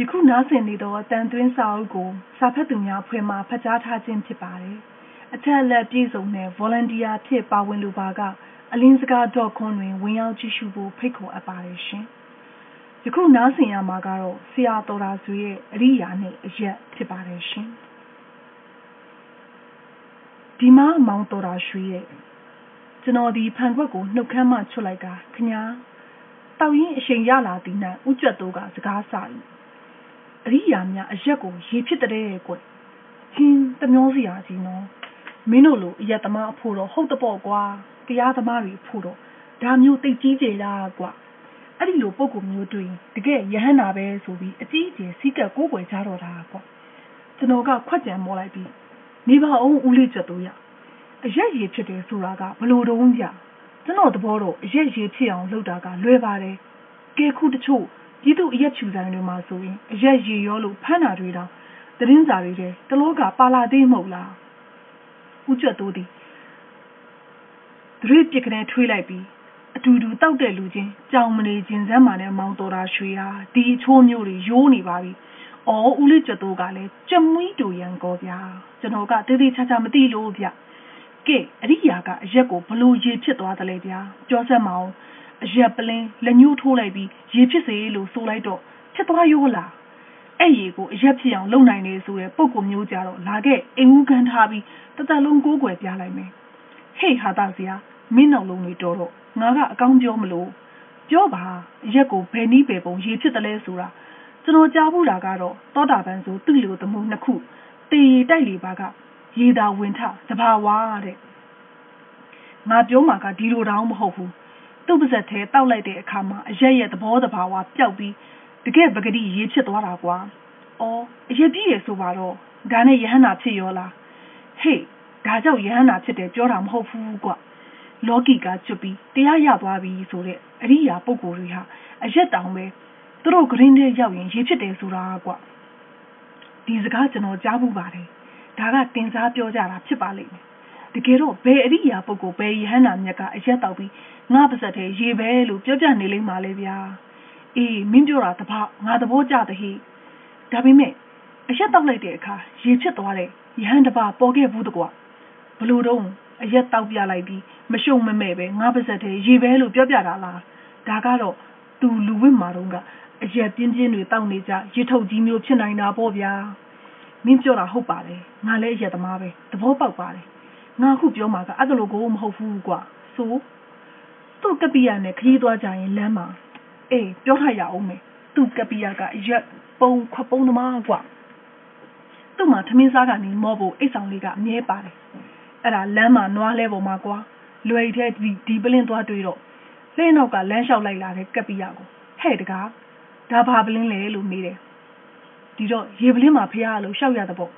ယခုနားဆင်နေသောတန်သွင်းစာအုပ်ကို စာဖတ်သူများအဖွဲ့မှဖတ်ကြားထားခြင်းဖြစ်ပါတယ်။အထက်အလက်ပြည့်စုံတဲ့ volunteer ဖြစ်ပါဝင်လိုပါကအလင်းစကား .com တွင်ဝင်ရောက်ကြည့်ရှုဖို့ဖိတ်ခေါ်အပ်ပါတယ်ရှင်။ယခုနားဆင်ရမှာကတော့ဆရာတော်တာဆွေရဲ့အရိယာနဲ့အရက်ဖြစ်ပါတယ်ရှင်။ဒီမှာမောင်တော်တာရွှေရဲ့ကျွန်တော်ဒီဖန်ခွက်ကိုနှုတ်ခမ်းမှချွတ်လိုက်ကခညာတောက်ရင်အချိန်ရလာသည်၌ဥကြွတ်တို့ကစကားဆ၏ အရိယာများအရက်ကိုရေဖြစ်တဲ့ကွဟင်းတမျောစရာကြီးနော်မင်းတို့လိုအရက်သမားအဖို့တော့ဟုတ်တော့ကွာတရားသမားတွေဖို့တော့ဒါမျိုးတိတ်ကြီးကြလားကွာအဲ့ဒီလိုပုံကူမျိုးတွေ့ရင်တကယ်ယဟန္တာပဲဆိုပြီးအကြီးအကျယ်စီးကပ်ကိုးကွယ်ကြတော့တာကွာကျွန်တော်ကခွက်ကြံမောလိုက်ပြီးနေပါအောင်ဦးလေးချက်တို့ရအရက်ရည်ဖြစ်တယ်ဆိုတာကဘလို့တုံးကြကျွန်တော်သဘောတော့အရက်ရည်ဖြစ်အောင်လုပ်တာကလွယ်ပါတယ်ကဲခုတချို့ ပြည်သူအရက်ချူဆိုင်တွေမှာဆိုရင်အရက်ရည်ရောလို့ဖမ်းတာတွေတော့သတင်းစာတွေတဲ့တလောကပါလာသေးမဟုတ်လားဦးကျွတ်တိုးသည်သူတို့ပြစ်ကနေထွေးလိုက်ပြီးအတူတူတောက်တဲ့လူချင်းကြောင်မနေခြင်းစမ်းမာနဲ့မောင်းတော်တာရွှေဟာဒီအချိုးမျိုးတွေရိုးနေပါပြီ။အော်ဦးလေးကျွတ်တိုးကလည်းကြမွီးတူရန်ကောဗျာ။ကျွန်တော်ကတေးသေးချာချာမသိလို့ဗျ။ကဲအရိယာကအရက်ကိုဘလို့ရေဖြစ်သွားသလဲဗျာ။ပြောစမ်းမအောင် အရက်ပလင်းလက်ညှိုးထိုးလိုက်ပြီးရေဖြစ်စေလို့ဆိုလိုက်တော့ဖြစ်သွားရောလား။အဲ့ရေကိုအရက်ဖြစ်အောင်လုပ်နိုင်နေဆိုတဲ့ပုံကူမျိုးကြတော့လာခဲ့အိမ်ဦးခန်းထားပြီးတသက်လုံးကိုးကွယ်ပြလိုက်မယ်။ဟေ့ဟာတာစရာမင်းနောက်လုံးတွေတော်တော့ငါကအကောင်းပြောမလို့ပြောပါရက်ကိုဘယ်နည်းပဲပုံရေဖြစ်တယ်လဲဆိုတာကျွန်တော်ကြားဘူးတာကတော့သောတာပန်ဆိုသူ့လိုသမှုနှစ်ခုတေရီတိုက်လေပါကရေသာဝင်ထတဘာဝတဲ့ငါပြောမှာကဒီလိုတောင်မဟုတ်ဘူး သူ့ပါဇက်ထဲတောက်လိုက်တဲ့အခါမှာအရက်ရဲ့သဘောတဘာဝပျောက်ပြီးတကယ်ပဂတိရေဖြစ်သွားတာကွာ။အော်အရက်ပြည့်ရဆိုပါတော့ဒါနဲ့ယဟန္တာဖြစ်ရောလား။ဟေ့ဒါကြောင့်ယဟန္တာဖြစ်တယ်ပြောတာမဟုတ်ဘူးကွာ။လောကီကကျွတ်ပြီးတရားရသွားပြီဆိုတဲ့အရိယာပုဂ္ဂိုလ်တွေဟာအရက်တောင်ပဲသူတို့ဂရင်းထဲရောက်ရင်ရေဖြစ်တယ်ဆိုတာကွဒီစကားကျွန်တော်ကြားဘူးပါတယ်ဒါကတင်စားပြောကြတာဖြစ်ပါလိမ့်မယ် တကယ်တော့ဘယ်အရိယာပုဂ္ဂိုလ်ဘယ်ယဟန္တာမြတ်ကအရက်တောက်ပြီးငါပါစက်ထဲရေပဲလို့ပြောပြနေလိမ့်ပါလေဗျာအေးမင်းပြောတာတပငါသဘောကျတဲ့ဟိဒါပေမဲ့အရက်တောက်လိုက်တဲ့အခါရေဖြစ်သွားတဲ့ယဟန်တပပေါ်ခဲ့ဘူးတကွဘလို့တော့အရက်တောက်ပြလိုက်ပြီးမရှုံမမဲ့ပဲငါပါစက်တည်းရေပဲလို့ပြောပြတာလားဒါကတော့သူလူဝစ်မာတော့ကအရက်ပြင်းပြင်းတွေတောက်နေကြရေထုတ်ကြီးမျိုးဖြစ်နိုင်တာပေါ့ဗျာမင်းပြောတာဟုတ်ပါတယ်ငါလည်းအရက်သမားပဲသဘောပေါက်ပါတယ် ငါခုပြောမှာကအဲ့ဒါလိုကိုမဟုတ်ဘူးကွာဆိုသူ့ကပိယနဲ့ခရီးသွားကြရင်လမ်းမှာအေးပြောထားရအောင်မယ်သူ့ကပိယကအရက်ပုံခွပုံသမားကွာသူ့မှာသမင်းစားကနေမောဖို့အိတ်ဆောင်လေးကအမြဲပါတယ်အဲ့ဒါလမ်းမှာနွားလဲပေါ်မှာကွာလွယ်ထဲဒီဒီပလင်းသွားတွေ့တော့လှင်းနောက်ကလမ်းလျှောက်လိုက်လာတဲ့ကပ်ပိယကိုဟဲ့တကားဒါဘာပလင်းလဲလို့မေးတယ်ဒီတော့ရေပလင်းမှာဖះလို့ရှောက်ရတဲ့ပေါ့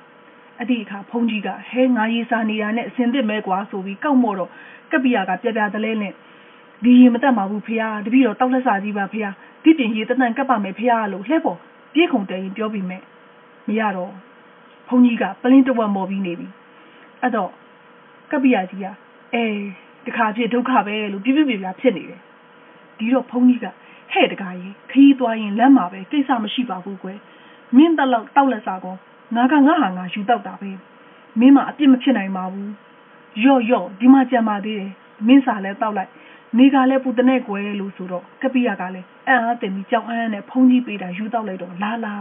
အဲ့ဒီအခါဖုန်ကြီးကဟဲငါရေးစားနေတာနဲ့အစင်သစ်မဲကွာဆိုပြီးကောက်မော့တော့ကပ်ပိယကပြပြတလဲနဲ့ဒီရေမတက်ပါဘူးဖះတပည့်တော့တောက်လက်စာကြီးပါဖះဒီပြင်ရေတနန်ကပ်ပါမယ်ဖះလို့လှဲပေါ်ပြေးခုံတယ်ရင်ပြောပြီးမဲ့မရတော့ဖုန်ကြီးကပလင်းတဝက်မော်ပြီးနေပြီအဲ့တော့ကပ္ပိယကြီးကအဲတခါဖြစ်ဒုက္ခပဲလို့ပြပြပြပြဖြစ်နေတယ်ဒီတော့ဘုန်းကြီးကဟဲ့တကားကြီးခရီးသွားရင်လမ်းမှာပဲကိစ္စမရှိပါဘူးကွယ်မင်းတက်လောက်တောက်လက်စာကော ငါကငါဟာငါယူတောက်တာပဲမင်းမအပြစ်မဖြစ်နိုင်ပါဘူးရော့ရော့ဒီမှာကြံပါသေးတယ်မင်းစာလဲတောက်လိုက်နေကလည်းပူတနဲ့ကွယ်လို့ဆိုတော့ကပိယကလည်းအံ့အားတင်ပြီးကြောက်အန်းနဲ့ဖုန်းကြီးပေးတာယူတောက်လိုက်တော့လာလာ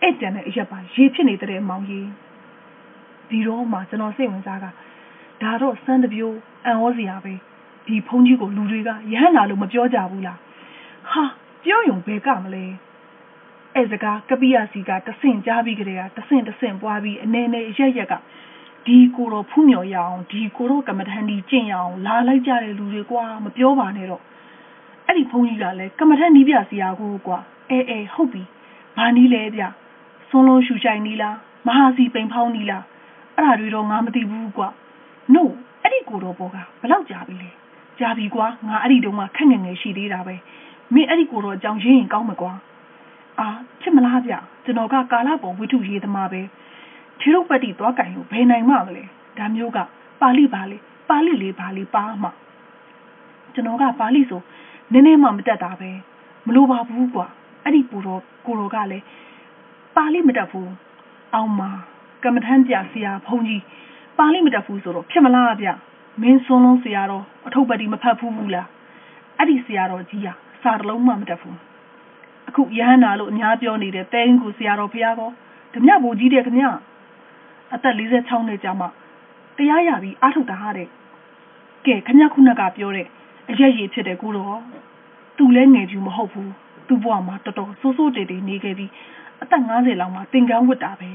အဲ့တန်တဲ့အရက်ပါရေဖြစ်နေတဲ့မောင်ကြီးဒီတော့မှကျွန်တော်စိတ်ဝင်စားကဒါတော့စမ်းတပြိုးအံ့ဩစရာပဲဒီဖုန်းကြီးကိုလူတွေကရဟန္တာလို့မပြောကြဘူးလားဟာပြောရုံဘယ်ကမလဲ အဲစကားကပိယစီကတဆင့်ကြားပြီးကြတဲ့ကတဆင့်တဆင့်ပွားပြီးအနေနဲ့ရက်ရက်ကဒီကိုတော့ဖူးမြော်ရအောင်ဒီကိုတော့ကမ္မထန်ဒီကျင့်ရအောင်လာလိုက်ကြတဲ့လူတွေကွာမပြောပါနဲ့တော့အဲ့ဒီဖုန်းကြီးကလည်းကမ္မထန်နီးပြစီယာကိုကွာအဲအဲဟုတ်ပြီဘာနီးလဲဗျစွန်းလုံးရှူချိုင်နီးလားမဟာစီပိန်ဖောင်းနီးလားအဲ့ဒါတွေတော့ငါမသိဘူးကွာ no အဲ့ဒီကိုတော်ဘောကဘလောက်ကြာပြီလဲကြာပြီကွာငါအဲ့ဒီတုန်းကခက်ငယ်ငယ်ရှိသေးတာပဲမင်းအဲ့ဒီကိုတော်အကြောင်းရင်းရင်ကောင်းမကွာ အာချစ်မလားဗျကျွန်တော်ကကာလပုံဝိထုရေးသမားပဲထေရုပ်ပတ္တိသွားကင်ကိုဘယ်နိုင်မှမလဲဒါမျိုးကပါဠိပါဠိပါဠိလေးပါဠိပါမှကျွန်တော်ကပါဠိဆိုနည်းနည်းမှမတက်တာပဲမလိုပါဘူးကွာအဲ့ဒီပူတော်ကိုတော်ကလည်းပါဠိမတတ်ဘူးအောင်မကမ္မထမ်းပြဆရာဘုန်းကြီးပါဠိမတတ်ဘူးဆိုတော့ဖြစ်မလားဗျမင်းစွန်းလုံးဆရာတော်အထုပ်ပတ်ဒီမဖတ်ဘူးဘူးလားအဲ့ဒီဆရာတော်ကြီးကစာတလုံးမှမတတ်ဘူး အခုရဟန္တာလို့အများပြောနေတဲ့တဲရင်ကူဆရာတော်ဖရာကောဓမြဘူကြီးတဲ့ခမအသက်46နှစ်ကြာမှတရားရပြီးအားထုတ်တာဟာတဲ့ကဲခမခုနကပြောတဲ့အရက်ရည်ဖြစ်တဲ့ကိုတော့သူလဲငယ်ပြူမဟုတ်ဘူးသူ့ဘဝမှာတော်တော်ဆိုးဆိုးတေတေနေခဲ့ပြီးအသက်50လောက်မှာသင်္ကန်းဝတ်တာပဲ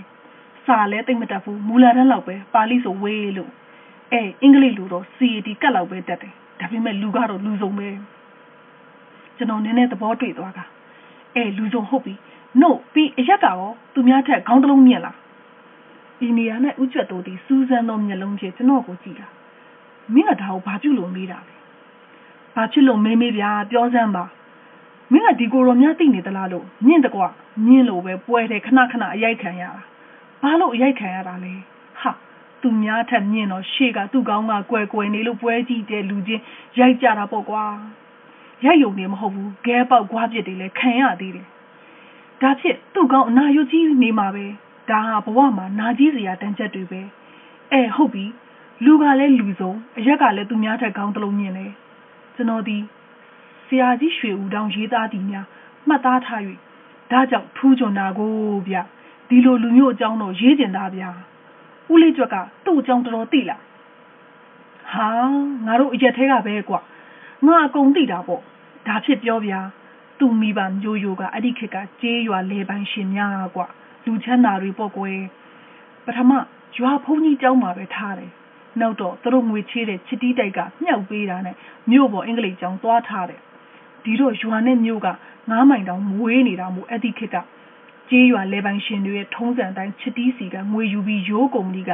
စာလဲတိတ်မတတ်ဘူးမူလာတန်းလောက်ပဲပါဠိဆိုဝေးလို့အဲအင်္ဂလိပ်လိုတော့ CAD ကတ်လောက်ပဲတက်တယ်ဒါပေမဲ့လူကတော့လူဆုံးပဲကျွန်တော်နည်းနည်းသဘောတွေ့သွားတာ အဲလူဆုံးဟုတ်ပြီနို့ပြီးအရက်ကရောသူများထက်ခေါင်းတလုံးမြင့်လားဒီနေရာနဲ့ဥကျွတ်တို့ဒီစူးစမ်းသောမျက်လုံးဖြင့်ကျွန်တော်ကိုကြည့်တာမင်းကဒါကိုဘာပြုလို့မေးတာလဲဘာဖြစ်လို့မေးမေးဗျာပြောစမ်းပါမင်းကဒီကိုရောများသိနေသလားလို့မြင့်တကွမြင့်လို့ပဲပွဲတယ်ခဏခဏအရိုက်ခံရတာဘာလို့အရိုက်ခံရတာလဲဟာသူများထက်မြင့်တော့ရှေ့ကသူ့ကောင်းကကွယ်ကွယ်နေလို့ပွဲကြည့်တဲ့လူချင်းရိုက်ကြတာပေါ့ကွာ ရိုက်ယုံနေမဟုတ်ဘူးဂဲပေါက်ကွာပြစ်တွေလည်းခံရသေးတယ်ဒါဖြစ်သူ့ကောင်းအနာရွကြီးနေမှာပဲဒါဟာဘဝမှာနာကြီးစရာတန်ချက်တွေပဲအဲဟုတ်ပြီလူကလည်းလူဆုံးအရက်ကလည်းသူများထက်ကောင်းတလုံးမြင်တယ်ကျွန်တော်ဒီဆရာကြီးရွှေဦးတောင်ရေးသားသည်များမှတ်သားထား၍ဒါကြောင့်ထူးချွန်တာကိုဗျဒီလိုလူမျိုးအကြောင်းတော့ရေးကျင်သားဗျဦးလေးကျွက်ကသူ့အကြောင်းတော်တော်သိလားဟာငါတို့အရက်သေးကပဲကွ ငါအကုန်သိတာပေါ့ဒါဖြစ်ပြောဗျာသူ့မိဘမျိုးရိုးကအဲ့ဒီခေတ်ကကြေးရွာလေပိုင်းရှင်များကွလူချမ်းသာတွေပေါ့ကွယ်ပထမရွာဖုန်းကြီးကျောင်းမှာပဲထားတယ်နောက်တော့သူတို့ငွေချေးတဲ့ချစ်တီးတိုက်ကမြှောက်ပေးတာနဲ့မြို့ပေါ်အင်္ဂလိပ်ကျောင်းသွားထားတယ်ဒီတော့ရွာနဲ့မြို့က9မိုင်တောင်မွေးနေတာမို့အဲ့ဒီခေတ်ကကြေးရွာလေပိုင်ရှင်တွေရဲ့ထုံးစံတိုင်းချစ်တီးစီကငွေယူပြီးရိုးကုမ္ပဏီက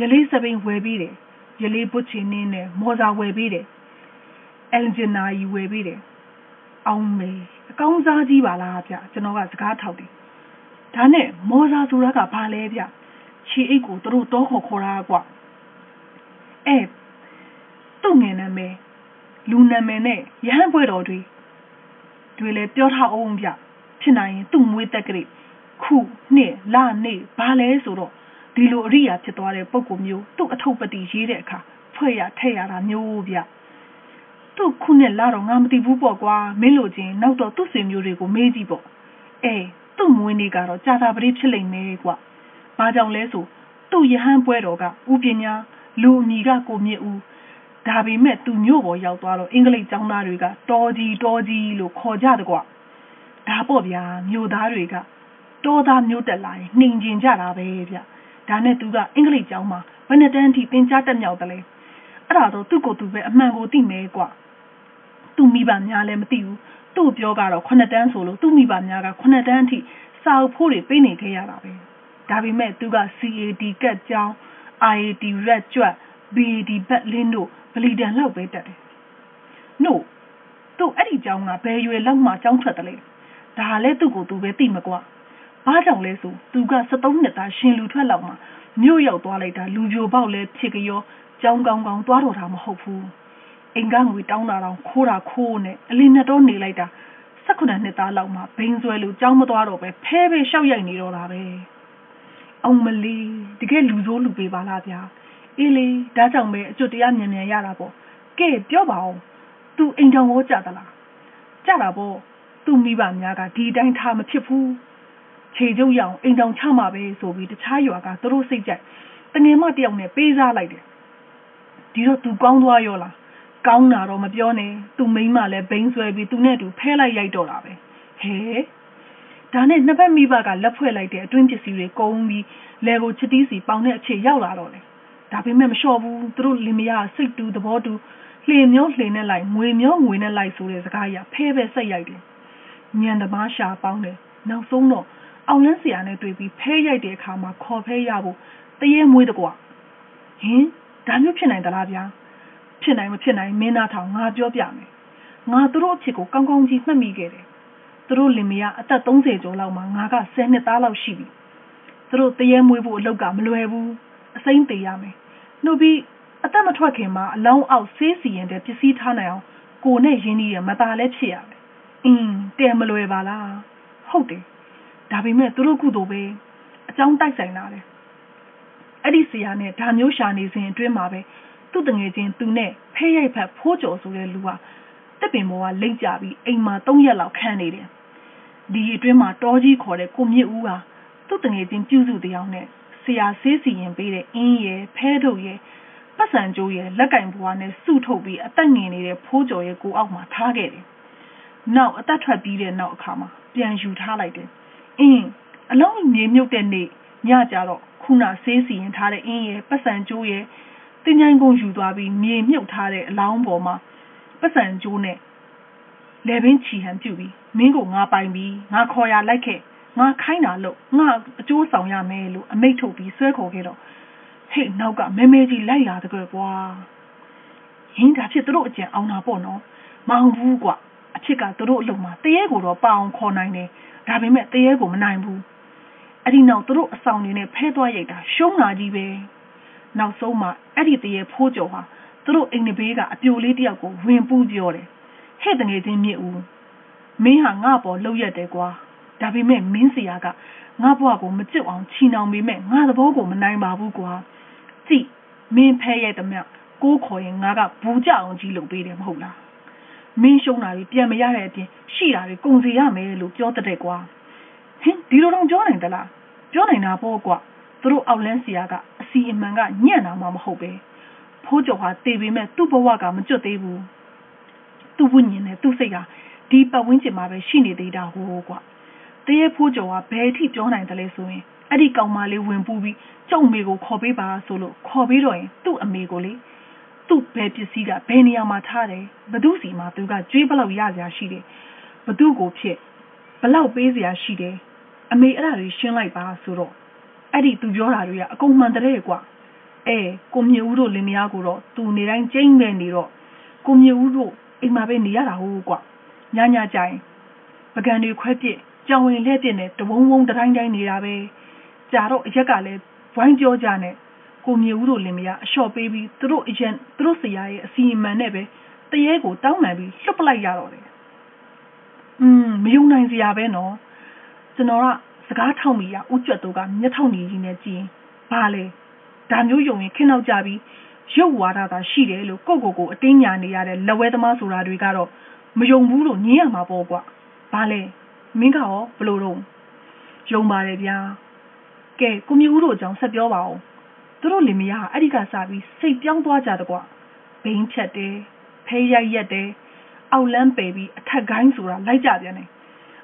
ရလေးစပိန်ဝယ်ပြီးတယ်ရလေးပုတ်ချင်နေနဲ့မော်စာဝယ်ပြီးတယ် အန်ဂျင်နာကြီးဝယ်ပြီးတယ်အောင်မေအကောင်းစားကြီးပါလားဗျကျွန်တော်ကစကားထောက်တယ်ဒါနဲ့မော်စာဆိုတာကဘာလဲဗျခြေအိတ်ကိုသူတို့တောခေါ်ခေါ်တာကွအဲသူ့ငယ်နာမည်လူနာမည်နဲ့ရဟန်းပွဲတော်တွေတွေလည်းပြောထားအောင်ဗျဖြစ်နိုင်ရင်သူ့မွေးတက်ကလေးခုနှစ်လနေ့ဘာလဲဆိုတော့ဒီလိုအရိယာဖြစ်သွားတဲ့ပုံကိုမျိုးသူ့အထုပ်ပတိရေးတဲ့အခါဖွဲ့ရထည့်ရတာမျိုးဗျ သူ့ခုနှစ်လာတော့ငါမသိဘူးပေါ့ကွာမင်းလိုချင်းနောက်တော့သူ့ဆွေမျိုးတွေကိုမေးကြည့်ပေါ့အေးသူ့မွေးနေ့ကတော့ကြာတာပတိဖြစ်လိမ့်မယ်ကွဘာကြောင့်လဲဆိုသူ့ယဟန်ပွဲတော်ကဥပညာလူအမိကကိုမြင့်ဦးဒါပေမဲ့သူမြို့ပေါ်ရောက်သွားတော့အင်္ဂလိပ်ကျောင်းသားတွေကတော်ကြီးတော်ကြီးလို့ခေါ်ကြတကွဒါပေါ့ဗျာမြို့သားတွေကတော်သားမျိုးတက်လာရင်နှိမ်ကျင်ကြတာပဲဗျဒါနဲ့သူကအင်္ဂလိပ်ကျောင်းမှာဘယ်နှစ်တန်းအထိသင်ကြားတက်မြောက်တယ်လဲအဲ့ဒါတော့သူ့ကိုယ်သူပဲအမှန်ကိုသိမယ်ကွ သူ့မိဘများလည်းမသိဘူးသူ့ပြောကတော့ခုနှစ်တန်းဆိုလို့သူ့မိဘများကခုနှစ်တန်းအထိစာအုပ်ဖို့တွေပေးနေခဲ့ရတာပဲဒါပေမဲ့သူက CAD ကတ်ကျောင်း IAT ရက်ကြွက် BAD ဘက်လင်းတို့ဗလီတန်လောက်ပဲတက်တယ်။နို့သူအဲ့ဒီကျောင်းကဘယ်ရွယ်လောက်မှကျောင်းထွက်တယ်လေ။ဒါလည်းသူ့ကိုယ်သူပဲသိမကွာ။ဘာကြောင့်လဲဆိုသူက73နှစ်သားရှင်လူထွက်လောက်မှမြို့ရောက်သွားလိုက်တာလူပြိုပေါက်လဲဖြစ်ကြောကျောင်းကောင်းကောင်းသွားတော့တာမဟုတ်ဘူး။ အိမ်ကငွေတောင်းတာတော့ခိုးတာခိုးနဲ့အလင်းနဲ့တော့နေလိုက်တာ18နှစ်သားလောက်မှဘိန်းဆွဲလို့ကြောင်းမသွားတော့ပဲဖဲပဲရှောက်ရိုက်နေတော့တာပဲ။အောင်မလီတကယ်လူဆိုးလူပေးပါလားဗျာအေးလေဒါကြောင့်ပဲအကျွတ်တရားမြန်မြန်ရတာပေါ့ကဲပြောပါဦးသူအိမ်တော်ကိုကြသလားကြတာပေါ့သူမိဘများကဒီတိုင်းထားမဖြစ်ဘူးခြေကျုပ်ရအောင်အိမ်တော်ချမှာပဲဆိုပြီးတခြားရွာကသူတို့စိတ်ကြိုက်တငယ်မတယောက်နဲ့ပေးစားလိုက်တယ်ဒီတော့သူကောင်းသွားရောလား ကောင်းတာတော့မပြောနဲ့သူမိန်းမလည်းဘိန်းဆွဲပြီးသူနဲ့တူဖဲလိုက်ရိုက်တော့တာပဲဟဲဒါနဲ့နှစ်ဖက်မိဘကလက်ဖွဲ့လိုက်တဲ့အတွင်းပစ္စည်းတွေကုန်းပြီးလဲကိုချစ်တီးစီပေါင်တဲ့အခြေရောက်လာတော့တယ်ဒါပေမဲ့မလျှော့ဘူးသူတို့လင်မယားစိတ်တူသဘောတူလှေမျောလှေနဲ့လိုက်ငွေမျောငွေနဲ့လိုက်ဆိုတဲ့စကားကြီးဖဲပဲစိတ်ရိုက်တယ်ညံသမားရှာပေါင်းတယ်နောက်ဆုံးတော့အောင်လန်းဆရာနဲ့တွေ့ပြီးဖဲရိုက်တဲ့အခါမှာခေါ်ဖဲရဖို့တရေမွေးတကွဟင်ဒါမျိုးဖြစ်နိုင်သလားဗျာ ဖြစ်နိုင်မဖြစ်နိုင်မင်းသားထောင်ငါပြောပြမယ်ငါတို့အဖြစ်ကိုကောင်းကောင်းကြီးမှတ်မိခဲ့တယ်သူတို့လင်မယားအသက်30ကျော်လောက်မှာငါက10နှစ်သားလောက်ရှိပြီသူတို့တရေမွေးဖို့အလုပ်ကမလွယ်ဘူးအစိမ့်သေးရမယ်နှုတ်ပြီးအသက်မထွက်ခင်မှာအလောင်းအောက်ဆေးစီရင်တဲ့ပစ္စည်းထားနိုင်အောင်ကိုနဲ့ရင်းနှီးရမသားလဲဖြစ်ရမယ်အင်းတဲမလွယ်ပါလားဟုတ်တယ်ဒါပေမဲ့သူတို့ကုသိုလ်ပဲအကြောင်းတိုက်ဆိုင်လာတယ်အဲ့ဒီဆရာနဲ့ဒါမျိုးရှာနေစဉ်အတွင်းမှာပဲ သူ့တငယ်ချင်းသူနဲ့ဖဲရိုက်ဖက်ဖိုးကျော်ဆိုတဲ့လူကတက်ပင်ပေါ်ကလိမ့်ကြပြီးအိမ်မှာ၃ရက်လောက်ခန်းနေတယ်ဒီအတွင်းမှာတောကြီးခေါ်တဲ့ကိုမြင့်ဦးကသူ့တငယ်ချင်းပြုစုတရားနဲ့ဆရာဆေးစီရင်ပေးတဲ့အင်းရယ်ဖဲထုတ်ရယ်ပတ်စံကြိုးရယ်လက်ကင်ဘွားနဲ့စုထုတ်ပြီးအသက်ငင်နေတဲ့ဖိုးကျော်ရဲ့ကိုအောက်မှာထားခဲ့တယ်။နောက်အသက်ထွက်ပြီးတဲ့နောက်အခါမှာပြန်ယူထားလိုက်တယ်။အင်းအလုံးမြေမြုပ်တဲ့နေ့ညကြတော့ခုနဆေးစီရင်ထားတဲ့အင်းရယ်ပတ်စံကြိုးရယ် တင်ချိုင်းကုန်းယူသွားပြီးမြေမြုပ်ထားတဲ့အလောင်းပေါ်မှာပတ်စံကြိုးနဲ့လေပင်ချီဟန်ပြုတ်ပြီးမင်းကိုငါပိုင်ပြီးငါခေါ်ရလိုက်ခဲ့ငါခိုင်းတာလို့ငါအကျိုးဆောင်ရမယ်လို့အမိတ်ထုတ်ပြီးဆွဲခေါ်ခဲ့တော့ဟေ့နောက်ကမဲမဲကြီးလိုက်လာတကွယ်ကွာဟင်းဒါဖြစ်သူတို့အကြံအောင်တာပေါ့နော်မအောင်ဘူးကွာအချစ်ကသူတို့အလုံးမှာတရေကိုတော့ပအောင်ခေါ်နိုင်တယ်ဒါပေမဲ့တရေကိုမနိုင်ဘူးအဲ့ဒီနောက်သူတို့အဆောင်တွေနဲ့ဖဲသွားရိုက်တာရှုံးလာကြီးပဲ နောက်ဆုံးမှအဲ့ဒီတရေဖိုးကြော်ဟာသူတို့အိမ်နဘေးကအပြိုလေးတယောက်ကိုဝင်ပူးပြောတယ်ဟဲ့တငယ်ချင်းမြစ်ဦးမင်းဟာငါ့ပေါ်လှုပ်ရက်တယ်ကွာဒါပေမဲ့မင်းစရာကငါ့ဘဝကိုမကြွအောင်ချီနှောင်ပေမဲ့ငါသဘောကိုမနိုင်ပါဘူးကွာကြည့်မင်းဖဲရဲ့တမက်ကိုခေါ်ရင်ငါကဘူးကြအောင်ကြီးလုပ်ပေးတယ်မဟုတ်လားမင်းရှုံးတာတွေပြန်မရတဲ့အပြင်ရှိတာတွေကုန်စီရမယ်လို့ပြောတဲ့ကွာဟင်ဒီလိုတော့ပြောနိုင်သလားပြောနိုင်တာပေါ့ကွာသူတို့အောက်လန်းစီယာကအ စီအမံကညံ့တာမှမဟုတ်ပဲဖိုးကျော်ဟာတေပေမဲ့သူ့ဘဝကမကျွတ်သေးဘူးသူ့ဝိညာဉ်နဲ့သူ့စိတ်ဟာဒီပတ်ဝန်းကျင်မှာပဲရှိနေသေးတာဟိုကွာတရေဖိုးကျော်ကဘယ်အထိပြောနိုင်တယ်လဲဆိုရင်အဲ့ဒီကောင်မလေးဝင်ပူးပြီးကျုံမေကိုခေါ်ပေးပါဆိုလို့ခေါ်ပြီးတော့ရင်သူ့အမေကိုလေသူ့ဘယ်ပစ္စည်းကဘယ်နေရာမှာထားတယ်ဘသူစီမှာသူကကြွေးဘလောက်ရစရာရှိတယ်ဘသူကိုဖြစ်ဘလောက်ပေးစရာရှိတယ်အမေအဲ့ဒါတွေရှင်းလိုက်ပါဆိုတော့ အဲ့ဒီသူပြောတာတွေကအကုန်မှန်တဲ့ကွာအဲကိုမြဦးတို့လင်မယားကိုတော့သူနေတိုင်းကျိမ့်ပဲနေတော့ကိုမြဦးတို့အိမ်မှာပဲနေရတာဟုတ်ကွာညညကြရင်ပကံတွေခွဲပစ်ကြောင်ဝင်လှဲ့ပြစ်နဲ့တဝုံဝုံတိုင်းတိုင်းနေတာပဲကြာတော့အရက်ကလည်းဝိုင်းကြောကြနဲ့ကိုမြေဦးတို့လင်မယားအလျှော့ပေးပြီးသူတို့အရင်သူတို့ဆရာရဲ့အစီအမံနဲ့ပဲတရေကိုတောင်းပန်ပြီးလှုပ်ပလိုက်ရတော့တယ်อืมမယုံနိုင်စရာပဲနော်ကျွန်တော်က စကားထောက်မိရဥကျွတ်တို့ကမျက်ထောက်နေကြီးနဲ့ကြည်ဘာလဲဒါမျိုးယုံရင်ခင်းနောက်ကြပြီးရုပ်ဝါဒသာရှိတယ်လို့ကိုကိုကိုအတင်းညာနေရတဲ့လက်ဝဲသမားဆိုတာတွေကတော့မယုံဘူးလို့ညင်းရမှာပေါ့ကွာဘာလဲမင်းကရောဘလို့တော့ယုံပါတယ်ဗျာကဲကိုမျိုးဦးတို့အကြောင်းဆက်ပြောပါဦးသူတို့လင်မယားအဲ့ဒီကစပြီးစိတ်ပြောင်းသွားကြတကွဘိန်းဖြတ်တယ်ဖဲရိုက်ရက်တယ်အောက်လန်းပယ်ပြီးအထက်ကိုင်းဆိုတာလိုက်ကြပြန်တယ်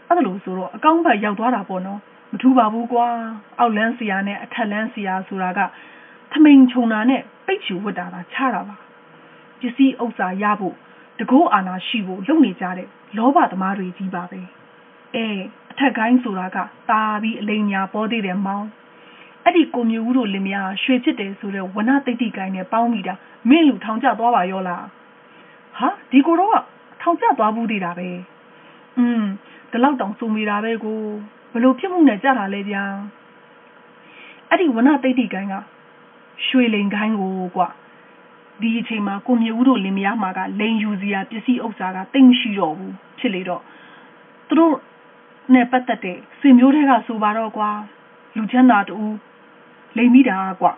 အဲ့ဒါလို့ဆိုတော့အကောင့်ဘက်ရောက်သွားတာပေါ့နော်မထူပါဘူးကွာအောက်လန်းစီယာနဲ့အထက်လန်းစီယာဆိုတာကထမိန်ခြုံတာနဲ့ပိတ်ချူဝတ်တာပါချတာပါပစ္စည်းဥစ္စာရဖို့တကောအာနာရှိဖို့လုပ်နေကြတဲ့လောဘသမားတွေကြီးပါပဲအဲအထက်ကိုင်းဆိုတာကတာပြီးအလိမ်ညာပေါ်သေးတယ်မောင်းအဲ့ဒီကိုမျိုးဦးတို့လင်မယားရွှေချစ်တယ်ဆိုတဲ့ဝနသိတိကိုင်းနဲ့ပေါင်းမိတာမင်းလူထောင်ကျသွားပါရောလားဟာဒီကိုတော့ထောင်ကျသွားဘူးသေးတာပဲอืม ဒီလောက်တောင်စုံမိတာပဲကိုဘလို့ဖြစ်မှုနဲ့ကြတာလဲဗျာအဲ့ဒီဝနသိတိကိုင်းကရွှေလိန်ကိုင်းကိုကွာဒီအချိန်မှာကိုမြေဦးတို့လင်မယားမှာကလိန်ယူစရာပစ္စည်းဥစ္စာကတိတ်မရှိတော့ဘူးဖြစ်လေတော့သူတို့နဲ့ပတ်သက်တဲ့ဆွေမျိုးတွေကဆိုပါတော့ကွာလူချမ်းသာတူလိမ်မိတာကွာ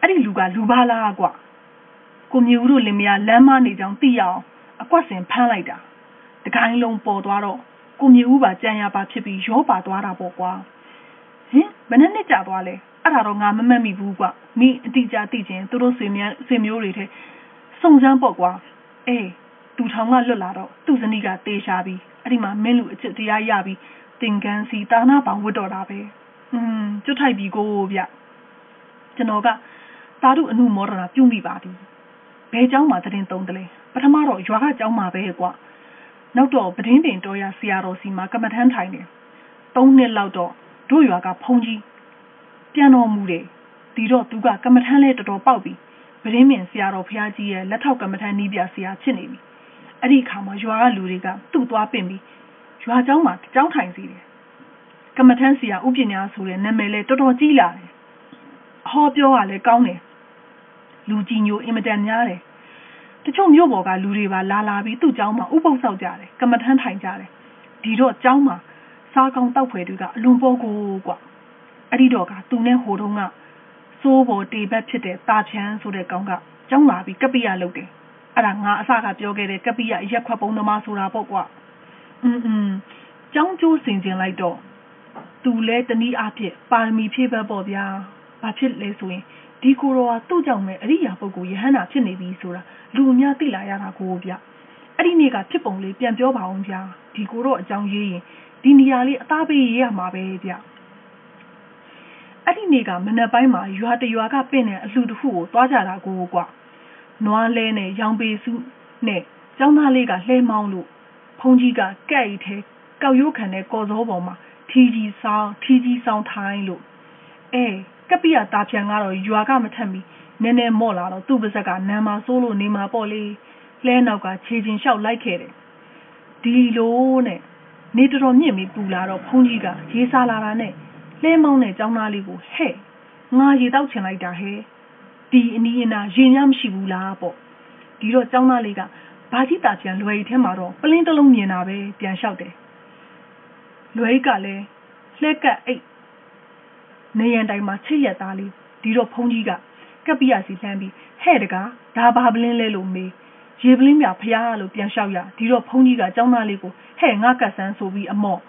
အဲ့ဒီလူကလူပါလားကွာကိုမြေဦးတို့လင်မယားလမ်းမနေကြောင်သိရအောင်အကွက်စင်ဖမ်းလိုက်တာတ ကိုင်းလုံးပေါ်သွားတော့ကိုမြေဦးပါကြံရပါဖြစ်ပြီးရောပါသွားတာပေါ့ကွာဟင်ဘယ်နဲ့နှစ်ကြာသွားလဲအဲ့ဒါတော့ငါမမှတ်မိဘူးကွမိအတိအကျသိချင်းသူတို့ဆွေမျိုးဆွေမျိုးတွေထဲစုံစမ်းပေါ့ကွာအေးသူထောင်ကလွတ်လာတော့သူ့ဇနီးကတေးရှာပြီးအဲ့ဒီမှာမင်းလူအချစ်တရားရပြီးသင်္ကန်းစီတာနာပေါင်ဝတ်တော်တာပဲอืมကျွတ်ထိုက်ပြီကိုဗျကျွန်တော်ကသာဓုအမှုမောဒနာပြုံးမိပါသည်ဘဲเจ้าမှာတရင်သုံးတယ်လေပထမတော့ရွာကเจ้าမှာပဲကွာ နောက်တော့ပဒင်းပင်တော်ရဆရာတော်စီမှာကမ္မထမ်းထိုင်တယ်သုံးနှစ်လောက်တော့တို့ရွာကဖုန်ကြီးပြန်တော်မူတယ်ဒီတော့သူကကမ္မထမ်းလဲတော်တော်ပေါက်ပြီပဒင်းပင်ဆရာတော်ဖះကြီးရဲ့လက်ထောက်ကမ္မထမ်းနီးပြဆရာဖြစ်နေပြီအဲ့ဒီအခါမှာရွာကလူတွေကသူ့သွားပင့်ပြီးရွာเจ้าမှာကြောင်းထိုင်စီတယ်ကမ္မထမ်းဆရာဥပညာဆိုတဲ့နာမည်လဲတော်တော်ကြီးလာတယ်ဟောပြောကလည်းကောင်းတယ်လူကြီးညိုအင်မတန်များတယ် တချို့မြို့ပေါ်ကလူတွေပါလာလာပြီးသူ့ကျောင်းမှာဥပုပ်ဆောက်ကြတယ်ကမ္မထမ်းထိုင်ကြတယ်ဒီတော့ကျောင်းမှာစားကောင်းတောက်ဖွယ်တွေကအလွန်ပေါ်ကိုကွာအဲ့ဒီတော့ကသူနဲ့ဟိုတုန်းကစိုးပေါ်တေဘက်ဖြစ်တဲ့တာချန်ဆိုတဲ့ကောင်ကကျောင်းလာပြီးကပိယလုပ်တယ်အဲ့ဒါငါအစကပြောခဲ့တဲ့ကပိယရက်ခွက်ပုံသမားဆိုတာပေါ့ကွာအင်းအင်းကျောင်းကျိုးစင်ကျင်လိုက်တော့သူလဲတနည်းအားဖြင့်ပါရမီဖြည့်ဘက်ပေါ့ဗျာဘာဖြစ်လဲဆိုရင် ဒီကိုရောကသူ့ကြောင့်ပဲအရိယာပုဂ္ဂိုလ်ယဟန္တာဖြစ်နေပြီဆိုတာလူအများသိလာရတာကိုဗျအဲ့ဒီနေ့ကဖြစ်ပုံလေးပြန်ပြောပါအောင်ဗျာဒီကိုတော့အကြောင်းရေးရင်ဒီနေရာလေးအသားပေးရေးရမှာပဲဗျအဲ့ဒီနေ့ကမနက်ပိုင်းမှာရွာတရွာကပင့်တဲ့အလှူတစ်ခုကိုသွားကြတာကိုကွာနွားလဲနဲ့ရောင်ပေစုနဲ့ကျောင်းသားလေးကလှဲမောင်းလို့ဖုန်ကြီးကကဲ့ရီထဲကောက်ရိုးခံတဲ့ကော်စောပေါ်မှာထီကြီးဆောင်ထီကြီးဆောင်ထိုင်းလို့အဲ ကပိယတာပြန်ကတော့ရွာကမထက်မီနည်းနည်းမော့လာတော့သူ့ပါဇက်ကနမ်းမဆိုးလို့နေမှာပေါ့လေလဲနောက်ကခြေချင်းလျှောက်လိုက်ခဲ့တယ်ဒီလိုနဲ့နေတော်တော်မြင့်ပြီးပူလာတော့ဖုန်ကြီးကရေးစားလာတာနဲ့လဲမောင်းတဲ့ចောင်းသားလေးကိုဟဲ့ငါရေတောက်ချင်လိုက်တာဟဲ့ဒီအနီးအနားရင်များမရှိဘူးလားပေါ့ဒီတော့ចောင်းသားလေးကဘာကြီးတာပြန်လွယ်ရီထဲမှာတော့ပလင်းတစ်လုံးမြင်တာပဲပြန်လျှောက်တယ်လွယ်ရီကလည်းလှက်ကပ်အိတ် နေရန်တိုင်းမှာချစ်ရက်သားလေးဒီတော့ဖုန်းကြီးကကပ်ပြရစီလှမ်းပြီးဟဲ့တကားဒါဘာပလင်းလဲလို့မေးရေပလင်းပြဖျားလို့ပြန်လျှောက်ရဒီတော့ဖုန်းကြီးကចောင်းသားလေးကိုဟဲ့ငါကတ်ဆန်းဆိုပြီးအမော့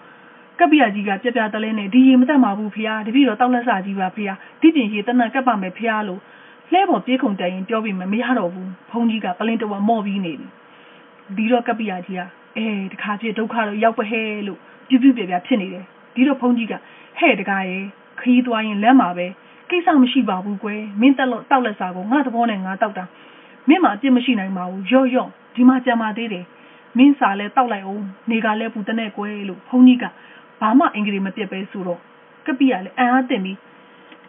ကပ်ပြရကြီးကပြပြတလဲနဲ့ဒီရေမတက်မှာဘူးဖျားတပည့်တော့တောက်လက်စာကြီးပါဖျားဒီပြင်ရေတနက်ကပ်ပါမယ်ဖျားလို့လှဲပေါ်ပြေးခုန်တိုင်ရင်ပြောပြီးမမရတော့ဘူးဖုန်းကြီးကပလင်းတဝမော့ပြီးနေပြီဒီတော့ကပ်ပြရကြီးကအဲတခါပြည့်ဒုက္ခတော့ရောက်ပဲဟဲလို့ပြပြပြပြဖြစ်နေတယ်ဒီတော့ဖုန်းကြီးကဟဲ့တကားရဲ့ ခီးသွားရင်လက်မှာပဲကိစ္စမရှိပါဘူးကွယ်မင်းတက်လို့တောက်လက်စာကိုငါသဘောနဲ့ငါတောက်တာမင်းမှာအပြစ်မရှိနိုင်ပါဘူးရော့ရော့ဒီမှာကြံပါသေးတယ်မင်းစာလဲတောက်လိုက်အောင်နေကလည်းပူတဲ့နဲ့ကွယ်လို့ဖုန်းကြီးကဘာမှအင်္ဂလိပ်မပြတ်ပဲဆိုတော့ကပိကလည်းအံ့အားသင့်ပြီး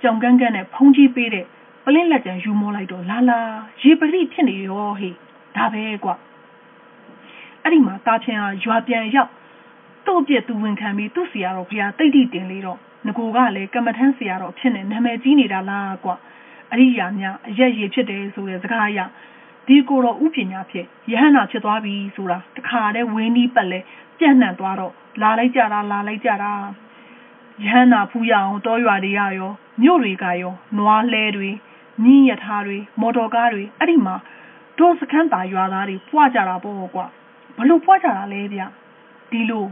ကြောင်ကန်းကန်းနဲ့ဖုန်းကြီးပေးတဲ့ပလင်းလက်ကြံယူမောလိုက်တော့လာလာရေပရိဖြစ်နေရောဟေးဒါပဲကွအဲ့ဒီမှာတာချင်ဟာရွာပြန်ရောက် သူ့အပြစ်သူဝန်ခံပြီးသူ့စီရတော့ဖះတိတ်တိတင်လေးတော့ငကိုကလည်းကမ္မထမ်းဆရာတော်ဖြစ်နေနာမည်ကြီးနေတာလားကွအရိယာများအရက်ရည်ဖြစ်တယ်ဆိုတဲ့စကားအရဒီကိုတော့ဥပညာဖြစ်ယဟန္တာဖြစ်သွားပြီဆိုတာတခါတည်းဝင်းနီးပတ်လဲပြန့်နှံ့သွားတော့လာလိုက်ကြတာလာလိုက်ကြတာယဟန္တာဖူးရအောင်တောရွာတွေကရောမြို့တွေကရောနွားလဲတွေမြင်းရထားတွေမော်တော်ကားတွေအဲ့ဒီမှာဒေါ်စခန်းတာရွာသားတွေပွားကြတာပေါ့ကွာဘလို့ပွားကြတာလဲဗျဒီလို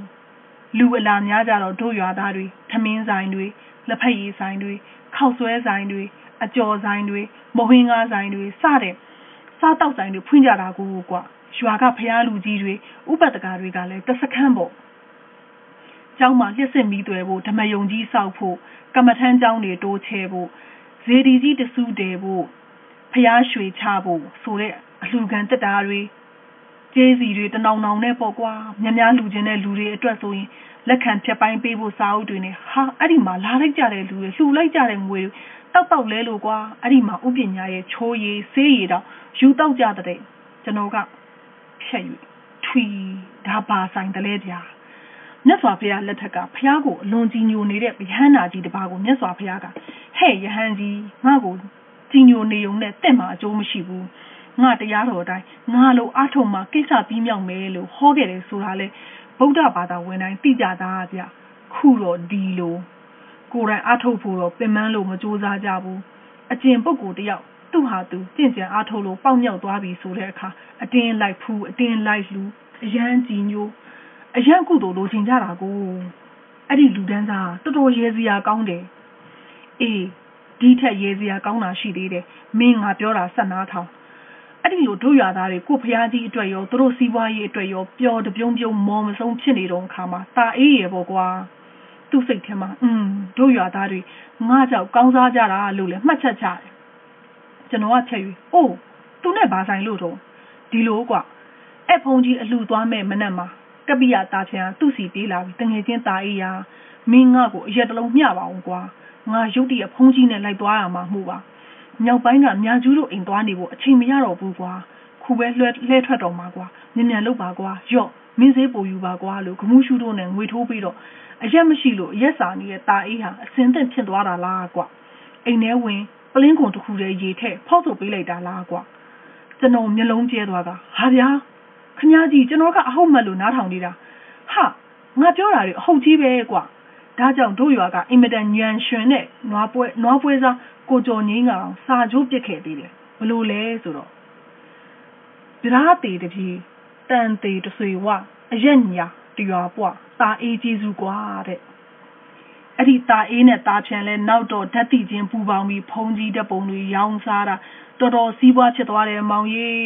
လူအလာများကြတော့တို့ရွာသားတွေထမင်းဆိုင်တွေလက်ဖက်ရည်ဆိုင်တွေခောက်ဆွဲဆိုင်တွေအကျော်ဆိုင်တွေမဟင်းကားဆိုင်တွေစတဲ့စားတောက်ဆိုင်တွေဖွင့်ကြတာကိုကွာရွာကဖျားလူကြီးတွေဥပဒကတွေကလည်းတစခန်းပေါ့ကျောင်းမှာလျှက်စစ်မီးသွဲဖို့ဓမယုံကြီးစောက်ဖို့ကမ္မထမ်းကျောင်းတွေတိုးချဲဖို့ဇေဒီကြီးတစုတဲဖို့ဖျားရွှေချဖို့ဆိုတဲ့အလှခံတက်တာတွေ ကျေးစီတွေတနောင်နောင်နဲ့ပေါ့ကွာများများလူချင်းတဲ့လူတွေအတွက်ဆိုရင်လက်ခံဖြတ်ပိုင်းပေးဖို့စာအုပ်တွေနဲ့ဟာအဲ့ဒီမှာလာလိုက်ကြတဲ့လူတွေလှူလိုက်ကြတဲ့ငွေတောက်တောက်လဲလို့ကွာအဲ့ဒီမှာဥပညာရဲ့ချိုးရည်ဆေးရည်တော့ယူတောက်ကြတဲ့ကျွန်တော်ကဖြက်ယူထွီဒါပါဆိုင်တယ်လေဗျာမြတ်စွာဘုရားလက်ထက်ကဘုရားကိုအလွန်ကြီးညိုနေတဲ့ယဟန္တာကြီးတစ်ပါးကိုမြတ်စွာဘုရားကဟဲ့ယဟန်ကြီးငါ့ကိုကြီးညိုနေုံနဲ့တင့်မှာအကျိုးမရှိဘူး ငါတရားတော်အတိုင်းငါလိုအားထုတ်မှကိစ္စပြီးမြောက်မယ်လို့ဟောခဲ့တယ်ဆိုတာလေဗုဒ္ဓဘာသာဝင်တိုင်းသိကြတာဗျခုတော့ဒီလိုကိုယ်တိုင်အားထုတ်ဖို့တော့ပင်ပန်းလို့မကြိုးစားကြဘူးအကျင့်ပုဂ္ဂိုလ်တယောက်သူ့ဟာသူကြင်ကြံအားထုတ်လို့ပေါက်မြောက်သွားပြီဆိုတဲ့အခါအတင်းလိုက်ဖူးအတင်းလိုက်လူအရန်ကြည်ညိုအရန်ကုသိုလ်လိုချင်ကြတာကိုအဲ့ဒီလူတန်းစားတော်တော်ရဲစရာကောင်းတယ်အေးဒီထက်ရဲစရာကောင်းတာရှိသေးတယ်မင်းငါပြောတာဆက်နာထောင် အဲ့ဒီလိုတို့ရွာသားတွေကိုဖျားကြီးအတွက်ရောသူတို့စီးပွားရေးအတွက်ရောပျော်တပြုံးပြုံးမော်မဆုံးဖြစ်နေတော့အခါမှာตาအေးရပေါ့ကွာသူ့စိတ်ထဲမှာอืมတို့ရွာသားတွေငါကြောက်ကောင်းစားကြတာလို့လည်းမှတ်ချက်ချတယ်ကျွန်တော်ကချက်ယူအိုးသူနဲ့ဘာဆိုင်လို့တော့ဒီလိုကွာအဲ့ဖုန်ကြီးအလှသွားမဲ့မနက်မှာကပိယတာချန်သူ့စီပြေးလာပြီးတငယ်ချင်းตาအေးရာမင်းငါ့ကိုအရက်တလုံးမျှပါအောင်ကွာငါရုတ်တရက်ဖုန်ကြီးနဲ့လိုက်သွားရမှာမှုပါ မြောက်ပိုင်းကမြာကျူးတို့အိမ်သွားနေဖို့အချိန်မရတော့ဘူးကွာခုပဲလွှဲလှဲထွက်တော့မှာကွာမြန်မြန်လုပ်ပါကွာရော့မင်းစေးပူယူပါကွာလို့ဂမှုရှုတို့နဲ့ငွေထိုးပြီးတော့အရက်မရှိလို့အရက်စာနေတဲ့ตาအေးဟာအစင်သင့်ဖြစ်သွားတာလားကွာအိမ်ထဲဝင်ပလင်းကုန်တစ်ခုတည်းရေထက်ဖောက်ထုတ်ပေးလိုက်တာလားကွာကျွန်တော်မျက်လုံးကျဲသွားတာဟာဗျာခမားကြီးကျွန်တော်ကအဟုတ်မှတ်လို့နားထောင်နေတာဟာငါပြောတာတွေအဟုတ်ကြီးပဲကွာဒါကြောင့်တို့ရွာကအင်မတန်ညံရွှင်တဲ့နွားပွဲနွားပွဲစား ကိုကျော်ငင်းကောင်စာချိုးပစ်ခဲ့သေးတယ်ဘလို့လဲဆိုတော့ပြားသေးတပြေတန်သေးတဆွေဝအရက်ညာတရွာပွားตาအေးကျေးဇူးကွာတဲ့အဲ့ဒီตาအေးနဲ့ตาဖြန်လဲနောက်တော့ဓာတ်တိချင်းပူပေါင်းပြီးဖုံးကြီးတဲ့ပုံတွေရောင်းစားတာတော်တော်စီးပွားဖြစ်သွားတယ်မောင်ကြီး